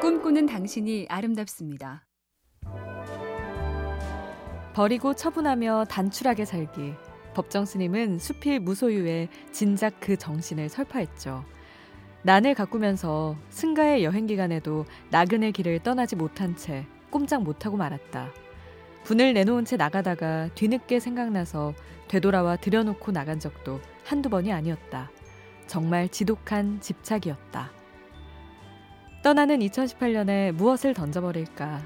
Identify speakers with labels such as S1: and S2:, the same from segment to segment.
S1: 꿈꾸는 당신이 아름답습니다.
S2: 버리고 처분하며 단출하게 살기. 법정 스님은 수필 무소유에 진작 그 정신을 설파했죠. 난을 가꾸면서 승가의 여행 기간에도 나그네 길을 떠나지 못한 채 꼼짝 못하고 말았다. 분을 내놓은 채 나가다가 뒤늦게 생각나서 되돌아와 들여놓고 나간 적도 한두 번이 아니었다. 정말 지독한 집착이었다. 떠나는 2018년에 무엇을 던져버릴까?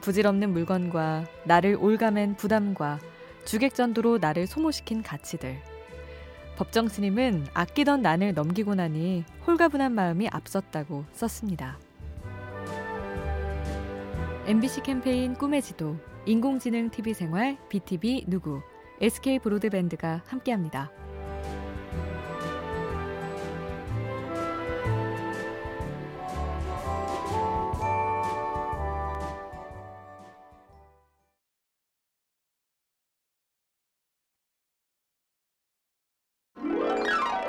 S2: 부질없는 물건과 나를 올가맨 부담과 주객전도로 나를 소모시킨 가치들. 법정 스님은 아끼던 난을 넘기고 나니 홀가분한 마음이 앞섰다고 썼습니다. MBC 캠페인 꿈의 지도, 인공지능 TV 생활, BTV 누구, SK 브로드밴드가 함께합니다.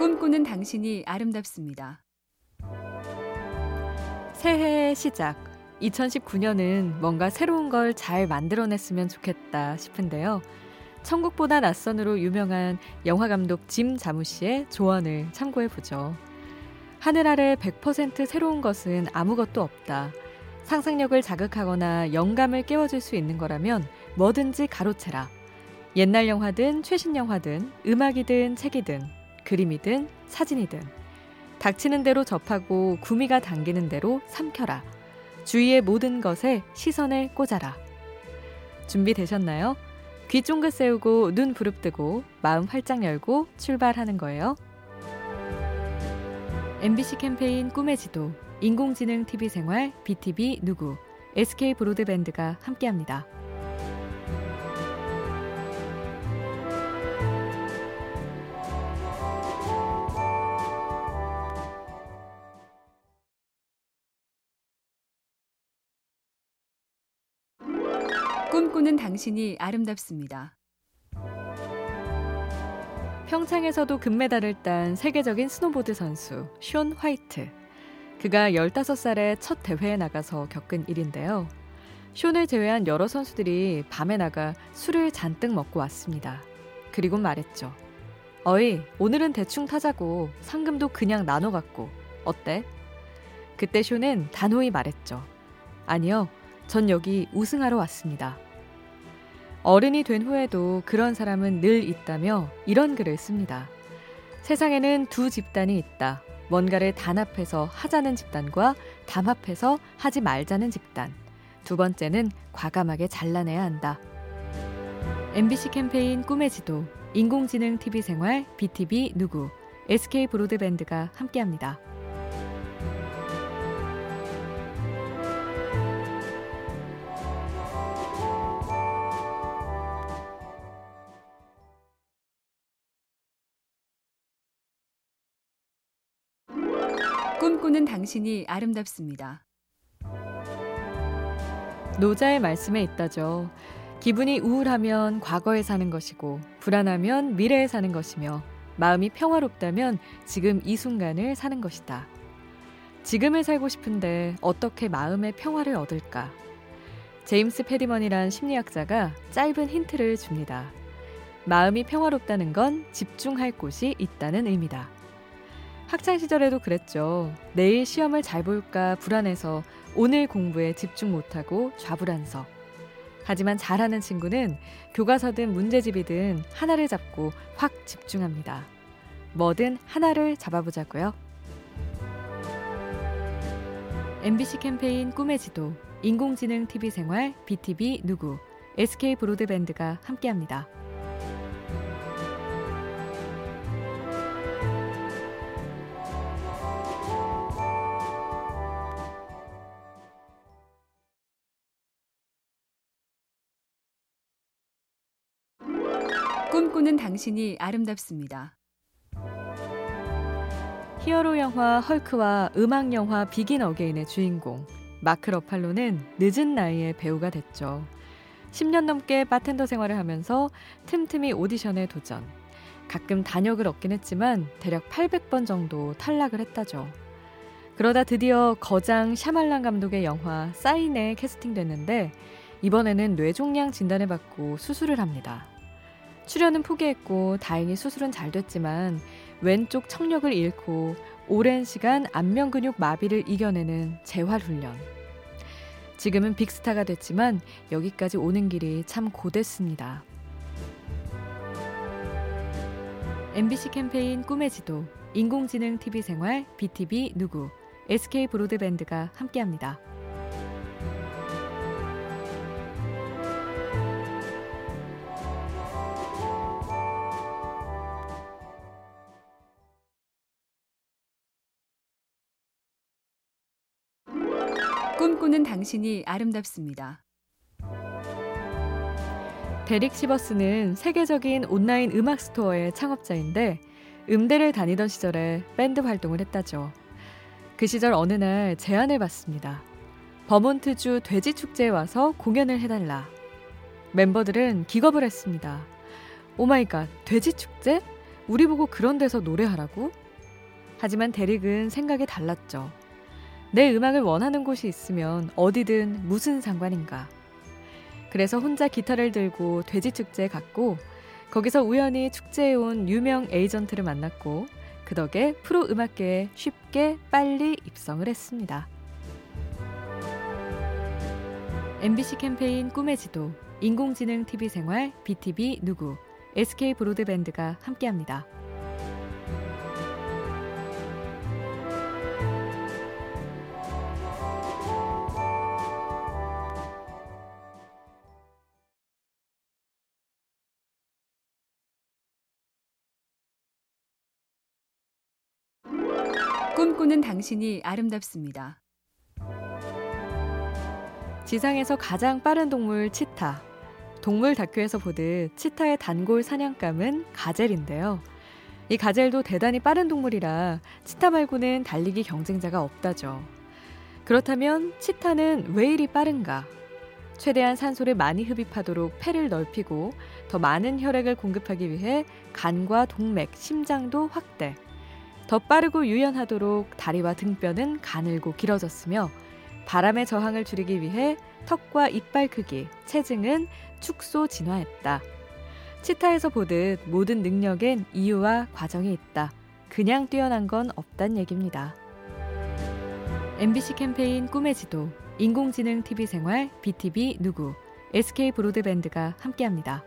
S1: 꿈꾸는 당신이 아름답습니다.
S2: 새해의 시작. 2019년은 뭔가 새로운 걸 잘 만들어냈으면 좋겠다 싶은데요. 천국보다 낯선으로 유명한 영화 감독 짐 자무시의 조언을 참고해 보죠. 하늘 아래 100% 새로운 것은 아무것도 없다. 상상력을 자극하거나 영감을 깨워줄 수 있는 거라면 뭐든지 가로채라. 옛날 영화든 최신 영화든 음악이든 책이든 그림이든 사진이든 닥치는 대로 접하고 구미가 당기는 대로 삼켜라. 주위의 모든 것에 시선을 꽂아라. 준비되셨나요? 귀 쫑긋 세우고 눈 부릅뜨고 마음 활짝 열고 출발하는 거예요. MBC 캠페인 꿈의 지도, 인공지능 TV 생활, BTV 누구, SK 브로드밴드가 함께합니다.
S1: 꿈꾸는 당신이 아름답습니다.
S2: 평창에서도 금메달을 딴 세계적인 스노보드 선수 숀 화이트. 그가 15살에 첫 대회에 나가서 겪은 일인데요. 숀을 제외한 여러 선수들이 밤에 나가 술을 잔뜩 먹고 왔습니다. 그리고 말했죠. 어이, 오늘은 대충 타자고 상금도 그냥 나눠 갖고 어때? 그때 숀은 단호히 말했죠. 아니요, 전 여기 우승하러 왔습니다. 어른이 된 후에도 그런 사람은 늘 있다며 이런 글을 씁니다. 세상에는 두 집단이 있다. 뭔가를 단합해서 하자는 집단과 담합해서 하지 말자는 집단. 두 번째는 과감하게 잘라내야 한다. MBC 캠페인 꿈의 지도, 인공지능 TV 생활, BTV 누구, SK 브로드밴드가 함께합니다.
S1: 꿈꾸는 당신이 아름답습니다.
S2: 노자의 말씀에 있다죠. 기분이 우울하면 과거에 사는 것이고, 불안하면 미래에 사는 것이며, 마음이 평화롭다면 지금 이 순간을 사는 것이다. 지금을 살고 싶은데 어떻게 마음의 평화를 얻을까? 제임스 페리먼이란 심리학자가 짧은 힌트를 줍니다. 마음이 평화롭다는 건 집중할 곳이 있다는 의미다. 학창 시절에도 그랬죠. 내일 시험을 잘 볼까 불안해서 오늘 공부에 집중 못하고 좌불안석. 하지만 잘하는 친구는 교과서든 문제집이든 하나를 잡고 확 집중합니다. 뭐든 하나를 잡아보자고요. MBC 캠페인 꿈의 지도, 인공지능 TV 생활, BTV 누구, SK 브로드밴드가 함께합니다.
S1: 꿈꾸는 당신이 아름답습니다.
S2: 히어로 영화 헐크와 음악 영화 비긴 어게인의 주인공 마크 러팔로는 늦은 나이에 배우가 됐죠. 10년 넘게 바텐더 생활을 하면서 틈틈이 오디션에 도전. 가끔 단역을 얻긴 했지만 대략 800번 정도 탈락을 했다죠. 그러다 드디어 거장 샤말란 감독의 영화 사인에 캐스팅됐는데 이번에는 뇌종양 진단을 받고 수술을 합니다. 출연은 포기했고 다행히 수술은 잘 됐지만 왼쪽 청력을 잃고 오랜 시간 안면 근육 마비를 이겨내는 재활 훈련. 지금은 빅스타가 됐지만 여기까지 오는 길이 참 고됐습니다. MBC 캠페인 꿈의 지도, 인공지능 TV 생활, BTV 누구, SK 브로드밴드가 함께합니다.
S1: 꿈꾸는 당신이 아름답습니다.
S2: 데릭 시버스는 세계적인 온라인 음악 스토어의 창업자인데 음대를 다니던 시절에 밴드 활동을 했다죠. 그 시절 어느 날 제안을 받습니다. 버몬트주 돼지 축제에 와서 공연을 해달라. 멤버들은 기겁을 했습니다. Oh my god, 돼지 축제? 우리 보고 그런 데서 노래하라고? 하지만 데릭은 생각이 달랐죠. 내 음악을 원하는 곳이 있으면 어디든 무슨 상관인가. 그래서 혼자 기타를 들고 돼지 축제에 갔고 거기서 우연히 축제에 온 유명 에이전트를 만났고 그 덕에 프로 음악계에 쉽게 빨리 입성을 했습니다. MBC 캠페인 꿈의 지도, 인공지능 TV 생활, BTV 누구, SK 브로드밴드가 함께합니다.
S1: 꿈꾸는 당신이 아름답습니다.
S2: 지상에서 가장 빠른 동물 치타. 동물 다큐에서 보듯 치타의 단골 사냥감은 가젤인데요. 이 가젤도 대단히 빠른 동물이라 치타 말고는 달리기 경쟁자가 없다죠. 그렇다면 치타는 왜 이리 빠른가? 최대한 산소를 많이 흡입하도록 폐를 넓히고 더 많은 혈액을 공급하기 위해 간과 동맥, 심장도 확대. 더 빠르고 유연하도록 다리와 등뼈는 가늘고 길어졌으며 바람의 저항을 줄이기 위해 턱과 이빨 크기, 체증은 축소 진화했다. 치타에서 보듯 모든 능력엔 이유와 과정이 있다. 그냥 뛰어난 건 없단 얘기입니다. MBC 캠페인 꿈의 지도, 인공지능 TV 생활, BTV 누구, SK 브로드밴드가 함께합니다.